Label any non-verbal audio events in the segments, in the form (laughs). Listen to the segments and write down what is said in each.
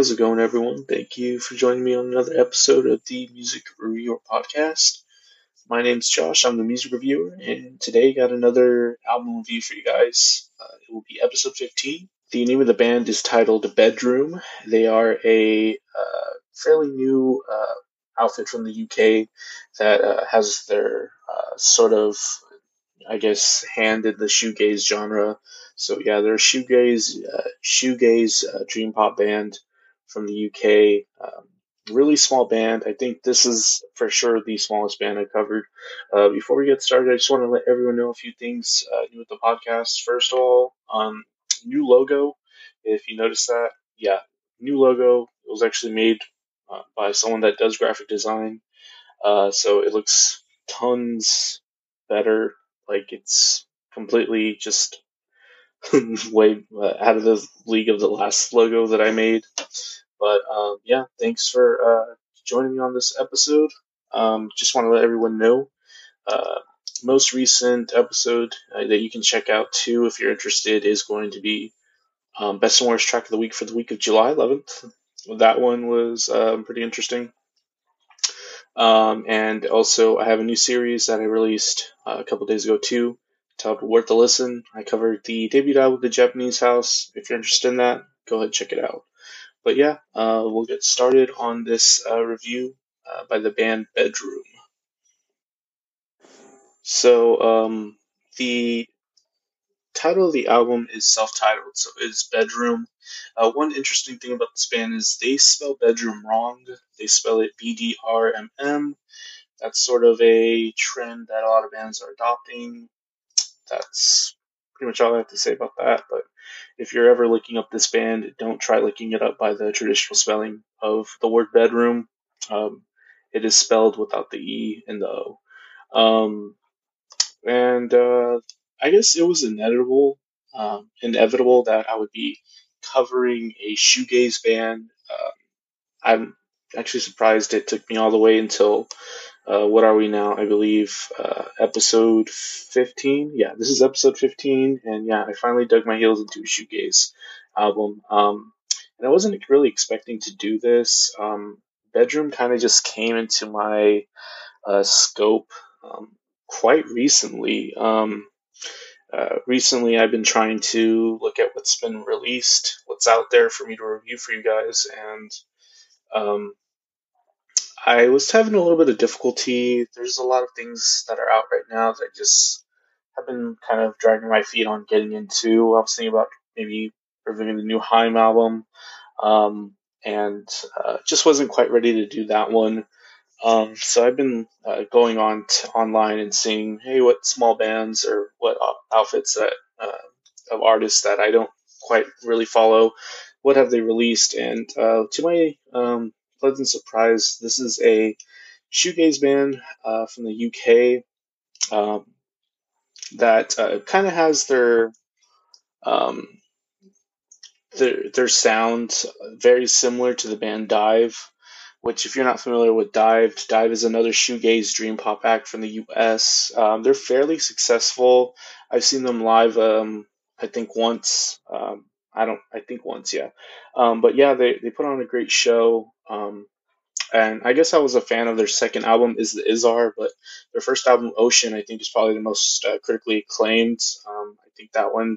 how's it going, everyone? Thank you for joining me on another episode of the Music Reviewer Podcast. My name's Josh, I'm the music reviewer, and today I got another album review for you guys. Uh, it will be episode 15. The name of the band is titled Bdrmm. They are a uh, fairly new uh, outfit from the UK that uh, has their uh, sort of, I guess, hand in the shoegaze genre. So yeah, they're a shoegaze, uh, shoegaze uh, dream pop band from the UK. Um, really small band. I think this is for sure the smallest band I covered. Uh, before we get started, I just want to let everyone know a few things uh, new with the podcast. First of all, um, new logo. If you notice that, yeah, new logo. It was actually made uh, by someone that does graphic design. Uh, so it looks tons better. Like it's completely just (laughs) way uh, out of the league of the last logo that I made. But um, yeah, thanks for uh, joining me on this episode. Um, just want to let everyone know. Uh, most recent episode uh, that you can check out too, if you're interested, is going to be um, best and worst track of the week for the week of July 11th. That one was um, pretty interesting. Um, and also, I have a new series that I released uh, a couple days ago too titled Worth the Listen. I covered the debut album, The Japanese House. If you're interested in that, go ahead and check it out. But yeah, uh, we'll get started on this uh, review uh, by the band Bdrmm. So, um, the title of the album is self-titled, so it's Bdrmm. Uh, one interesting thing about this band is they spell bedroom wrong. They spell it B-D-R-M-M. That's sort of a trend that a lot of bands are adopting that's pretty much all I have to say about that. But if you're ever looking up this band, don't try looking it up by the traditional spelling of the word bedroom. Um, it is spelled without the E and the O. Um, and uh, I guess it was inevitable, um, inevitable that I would be covering a shoegaze band. Um, I'm actually surprised it took me all the way until uh, what are we now? I believe uh, episode 15. Yeah, this is episode 15, and yeah, I finally dug my heels into a shoegaze album. Um, and I wasn't really expecting to do this. Um, Bdrmm kind of just came into my uh, scope um, quite recently. Um, uh, recently, I've been trying to look at what's been released, what's out there for me to review for you guys, and um, I was having a little bit of difficulty. There's a lot of things that are out right now that I just have been kind of dragging my feet on getting into. I was thinking about maybe reviewing the new Haim album, um, and uh, just wasn't quite ready to do that one. Um, so I've been uh, going on t- online and seeing, hey, what small bands or what outfits that uh, of artists that I don't quite really follow, what have they released? And uh, to my um, pleasant surprise. This is a shoegaze band uh, from the UK um, that uh, kind of has their um, their their sound very similar to the band DIIV. Which, if you're not familiar with DIIV, DIIV is another shoegaze dream pop act from the U.S. Um, they're fairly successful. I've seen them live, um, I think once. Um, I don't. I think once, yeah. Um, but yeah, they, they put on a great show. Um, and I guess I was a fan of their second album, Is the Is Are, but their first album, Oshin, I think is probably the most uh, critically acclaimed. Um, I think that one,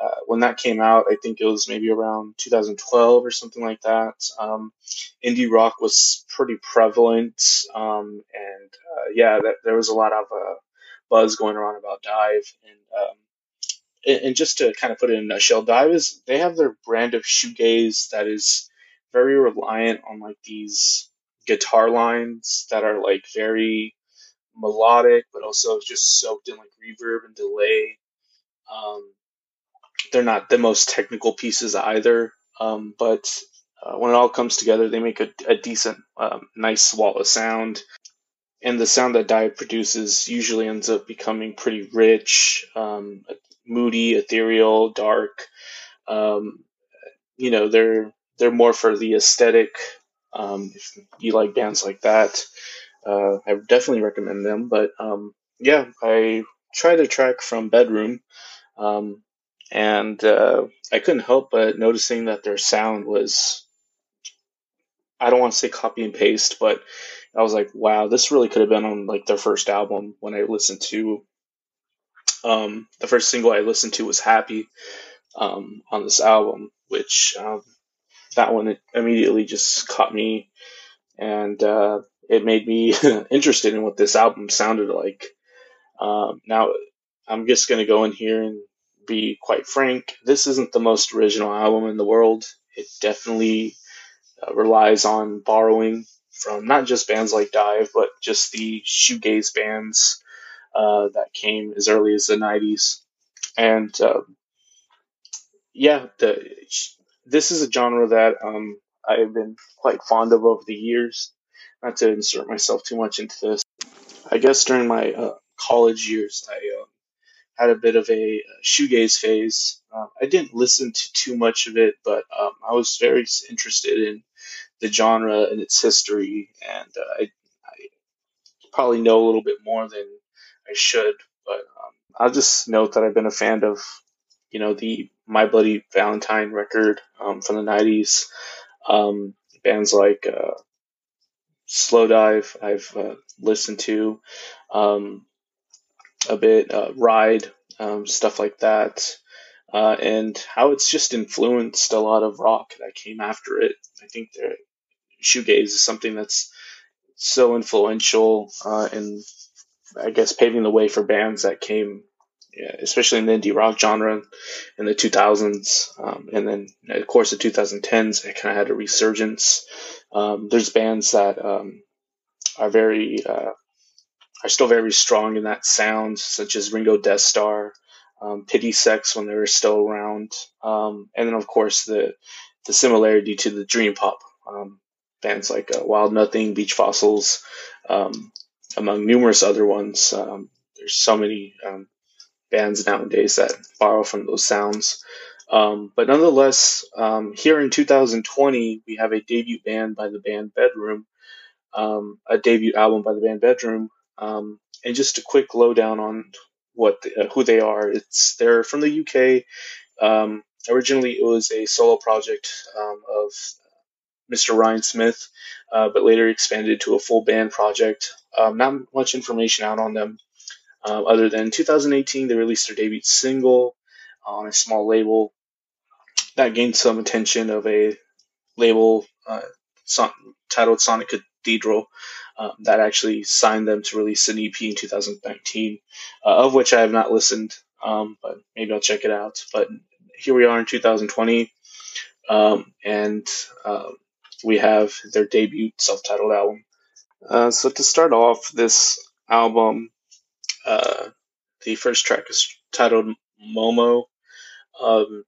uh, when that came out, I think it was maybe around 2012 or something like that. Um, indie rock was pretty prevalent, um, and uh, yeah, that, there was a lot of uh, buzz going around about DIIV, and um, and just to kind of put it in a nutshell, DIIV is they have their brand of shoegaze that is very reliant on like these guitar lines that are like very melodic, but also just soaked in like reverb and delay. Um, they're not the most technical pieces either, um, but uh, when it all comes together, they make a, a decent, um, nice wall of sound. And the sound that DIIV produces usually ends up becoming pretty rich, um, moody, ethereal, dark. Um, you know, they're they're more for the aesthetic um, if you like bands like that, uh, I definitely recommend them. But um, yeah, I tried a track from Bdrmm, um, and uh, I couldn't help but noticing that their sound was I don't want to say copy and paste, but I was like, wow, this really could have been on like their first album when I listened to um, the first single I listened to was Happy um, on this album, which um, that one immediately just caught me and uh, it made me (laughs) interested in what this album sounded like. Um, now, I'm just going to go in here and be quite frank. This isn't the most original album in the world. It definitely uh, relies on borrowing from not just bands like DIIV, but just the shoegaze bands uh, that came as early as the 90s. And uh, yeah, the, this is a genre that um, I've been quite fond of over the years. Not to insert myself too much into this. I guess during my uh, college years, I uh, had a bit of a shoegaze phase. Um, I didn't listen to too much of it, but um, I was very interested in the genre and its history, and uh, I, I, probably know a little bit more than I should. But um, I'll just note that I've been a fan of, you know, the My Bloody Valentine record um, from the '90s. Um, bands like uh, Slowdive, I've uh, listened to um, a bit, uh, Ride, um, stuff like that, uh, and how it's just influenced a lot of rock that came after it. I think that shoegaze is something that's so influential uh, in, I guess, paving the way for bands that came yeah, especially in the indie rock genre in the 2000s. Um, and then, of course, the 2010s, it kind of had a resurgence. Um, there's bands that um, are very, uh, are still very strong in that sound, such as Ringo Deathstarr, um, Pity Sex when they were still around. Um, and then, of course, the, the similarity to the Dream Pop um, bands like uh, Wild Nothing, Beach Fossils, among numerous other ones. there's so many um, bands nowadays that borrow from those sounds. Um, but nonetheless, um, here in 2020, we have a debut band by the band Bdrmm, um, a debut album by the band Bdrmm, um, and just a quick lowdown on what the, uh, who they are. It's they're from the UK. Um, originally, it was a solo project um, of Mr. Ryan Smith, uh, but later expanded to a full band project. not much information out on them uh, other than 2018, they released their debut single on a small label that gained some attention of a label uh, son- titled Sonic Cathedral um, that actually signed them to release an EP in 2019, uh, of which I have not listened, um, but maybe I'll check it out. But here we are in 2020, um, and uh, we have their debut self titled album. Uh, so to start off, this album uh, the first track is titled Momo. Um,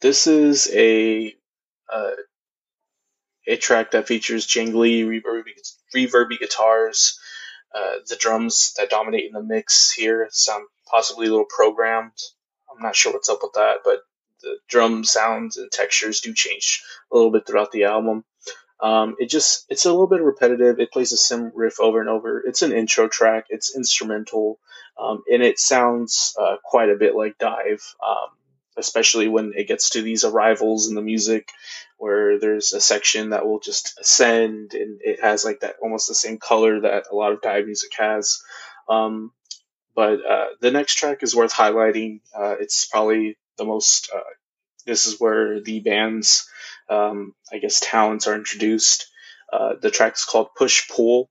this is a uh, a track that features jingly, reverby, guitars. Uh, the drums that dominate in the mix here sound possibly a little programmed. I'm not sure what's up with that, but the drum sounds and textures do change a little bit throughout the album. Um, it just it's a little bit repetitive. It plays the same riff over and over. It's an intro track. It's instrumental, um, and it sounds uh, quite a bit like DIIV, um, especially when it gets to these arrivals in the music, where there's a section that will just ascend, and it has like that almost the same color that a lot of DIIV music has. Um, but uh, the next track is worth highlighting. Uh, it's probably the most. Uh, this is where the band's um, I guess talents are introduced. Uh, the track is called Push Pull.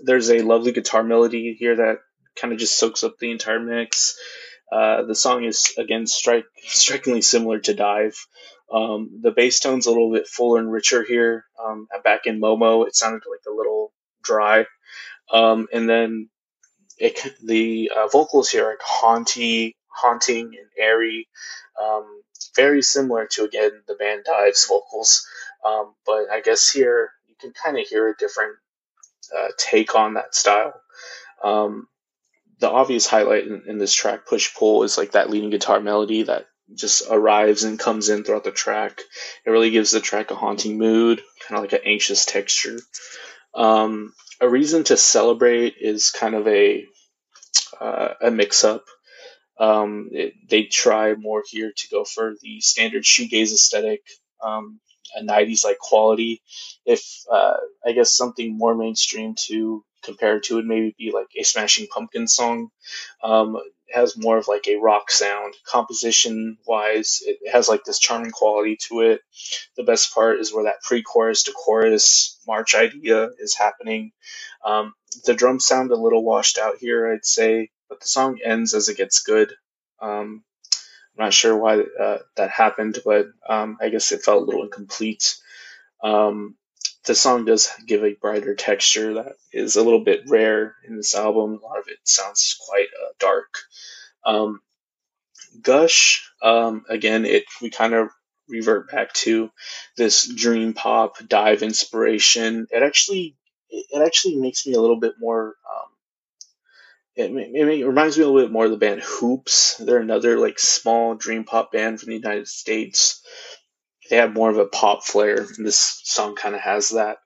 There's a lovely guitar melody here that kind of just soaks up the entire mix. Uh, the song is again strike, strikingly similar to DIIV. Um, the bass tone's a little bit fuller and richer here. Um, back in Momo, it sounded like a little dry. Um, and then it, the uh, vocals here are haunty, haunting and airy. Um, very similar to again the band DIIV's vocals, um, but I guess here you can kind of hear a different uh, take on that style. Um, the obvious highlight in, in, this track, Push Pull, is like that leading guitar melody that just arrives and comes in throughout the track. It really gives the track a haunting mood, kind of like an anxious texture. Um, a reason to celebrate is kind of a uh, a mix up um, it, they try more here to go for the standard shoegaze aesthetic. Um, a 90s like quality. If uh, I guess something more mainstream to compare to would maybe be like a Smashing Pumpkins song. Um, has more of like a rock sound. Composition wise, it has like this charming quality to it. The best part is where that pre chorus to chorus march idea is happening. Um, the drums sound a little washed out here, I'd say, but the song ends as it gets good. Um, I'm not sure why uh, that happened, but um, I guess it felt a little incomplete. Um, the song does give a brighter texture that is a little bit rare in this album. A lot of it sounds quite uh, dark. Um, Gush, um, again, it we kind of revert back to this dream pop DIIV inspiration. It actually it actually makes me a little bit more. Um, it, it, reminds me a little bit more of the band Hoops. They're another like small dream pop band from the United States. They have more of a pop flair, and this song kind of has that.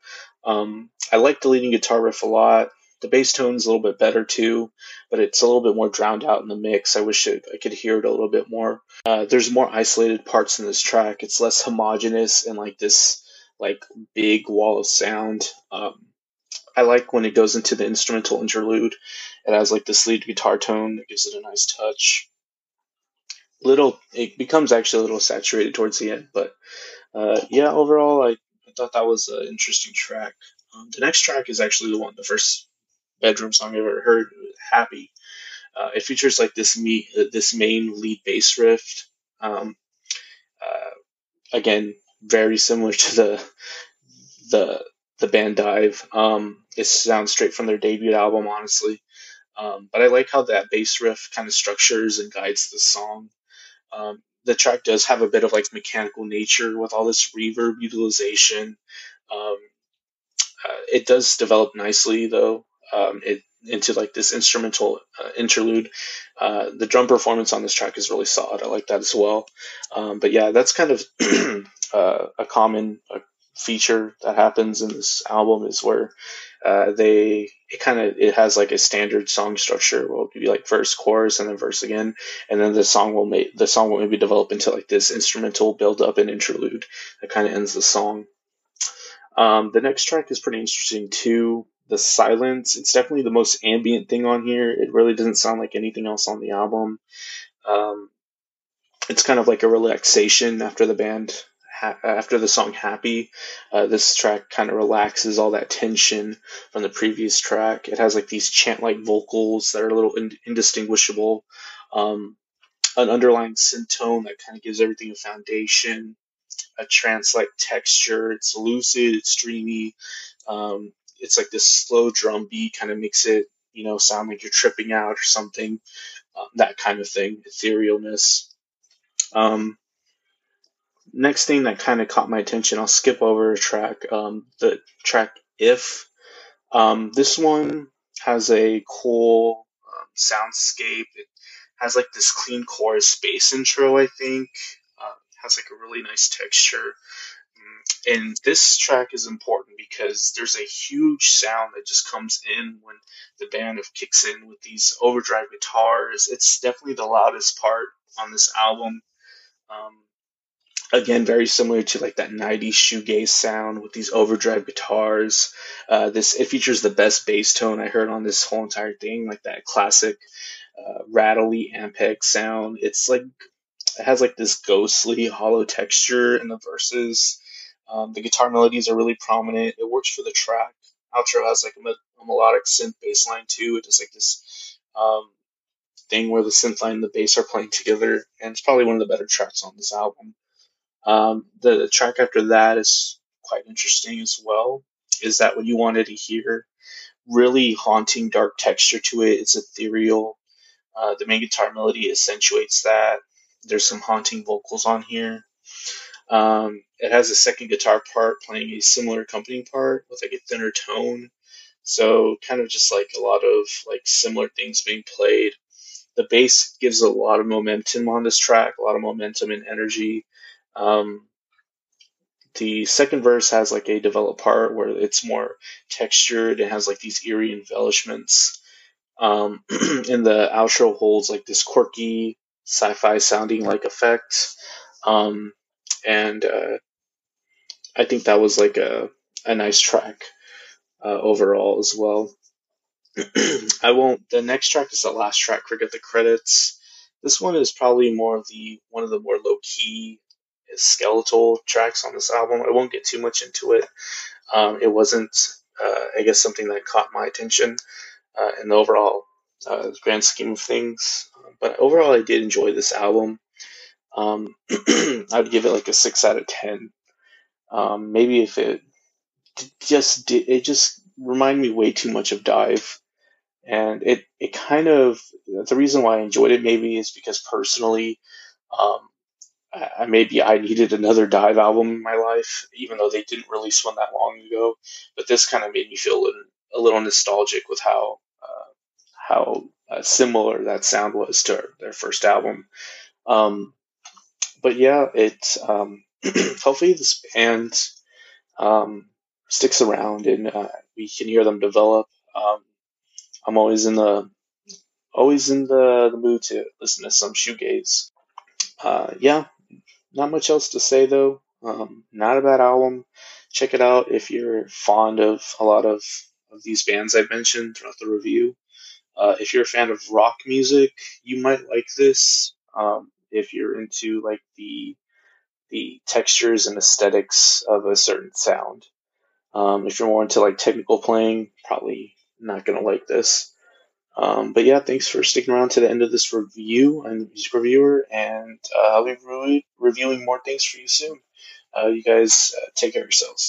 Um, I like the leading guitar riff a lot. The bass tone's a little bit better too, but it's a little bit more drowned out in the mix. I wish it, I could hear it a little bit more. Uh, there's more isolated parts in this track. It's less homogenous and like this like big wall of sound. Um, I like when it goes into the instrumental interlude. It has like this lead guitar tone that gives it a nice touch. Little, it becomes actually a little saturated towards the end, but uh, yeah, overall, I, I thought that was an interesting track. Um, the next track is actually the one, the first Bdrmm song I ever heard, "Happy." Uh, it features like this me, uh, this main lead bass riff. Um, uh, again, very similar (laughs) to the the the band DIIV. Um, it sounds straight from their debut album, honestly. Um, but I like how that bass riff kind of structures and guides the song. Um, the track does have a bit of like mechanical nature with all this reverb utilization. Um, uh, it does develop nicely though. Um, it into like this instrumental uh, interlude. Uh, the drum performance on this track is really solid. I like that as well. Um, but yeah, that's kind of (clears throat) uh, a common feature that happens in this album is where uh, they it kind of it has like a standard song structure. Will be like verse, chorus, and then verse again, and then the song will make the song will maybe develop into like this instrumental build up and interlude that kind of ends the song. Um, the next track is pretty interesting too. The silence, it's definitely the most ambient thing on here. It really doesn't sound like anything else on the album. Um, it's kind of like a relaxation after the band ha- after the song "Happy." Uh, this track kind of relaxes all that tension from the previous track. It has like these chant-like vocals that are a little ind- indistinguishable. Um, an underlying synth tone that kind of gives everything a foundation. A trance-like texture. It's lucid. It's dreamy. Um, it's like this slow drum beat kind of makes it, you know, sound like you're tripping out or something. Um, that kind of thing. Etherealness. Um, next thing that kind of caught my attention, I'll skip over a track. Um, the track "If." Um, this one has a cool um, soundscape. It has like this clean chorus bass intro. I think uh, has like a really nice texture. Mm, and this track is important because there's a huge sound that just comes in when the band of kicks in with these overdrive guitars. It's definitely the loudest part on this album. Um, again very similar to like that 90s shoegaze sound with these overdrive guitars. Uh, this it features the best bass tone i heard on this whole entire thing like that classic uh, rattly ampeg sound. It's like it has like this ghostly hollow texture in the verses. Um, the guitar melodies are really prominent. It works for the track. Outro has like a, a melodic synth bass line too. It does like this um, thing where the synth line and the bass are playing together and it's probably one of the better tracks on this album um, the track after that is quite interesting as well. Is that what you wanted to hear? Really haunting, dark texture to it. It's ethereal. Uh, the main guitar melody accentuates that. There's some haunting vocals on here. Um, it has a second guitar part playing a similar accompanying part with like a thinner tone. So kind of just like a lot of like similar things being played. The bass gives a lot of momentum on this track, a lot of momentum and energy. Um, the second verse has like a developed part where it's more textured. It has like these eerie embellishments. Um, (clears throat) and the outro holds like this quirky sci-fi sounding like effect. Um, and uh, I think that was like a a nice track uh, overall as well. (clears throat) I won't. The next track is the last track. Forget the credits. This one is probably more of the one of the more low key skeletal tracks on this album. I won't get too much into it. Um, it wasn't, uh, I guess, something that caught my attention uh, in the overall uh, grand scheme of things. But overall, I did enjoy this album. Um, (clears throat) I'd give it like a six out of ten. Um, maybe if it just did, it just reminded me way too much of DIIV, and it it kind of the reason why I enjoyed it maybe is because personally, um, I, maybe I needed another DIIV album in my life, even though they didn't release one that long ago. But this kind of made me feel a little, nostalgic with how uh, how uh, similar that sound was to their first album. Um, but yeah, it um, (clears throat) hopefully this band um, sticks around and uh, we can hear them develop. Um, I'm always in the always in the, the mood to listen to some shoegaze. Uh, yeah, not much else to say though. Um, not a bad album. Check it out if you're fond of a lot of, of these bands I've mentioned throughout the review. Uh, if you're a fan of rock music, you might like this. Um, if you're into like the the textures and aesthetics of a certain sound, um, if you're more into like technical playing, probably not gonna like this. Um, but yeah, thanks for sticking around to the end of this review. I'm the music reviewer, and uh, I'll be re- reviewing more things for you soon. Uh, you guys uh, take care of yourselves.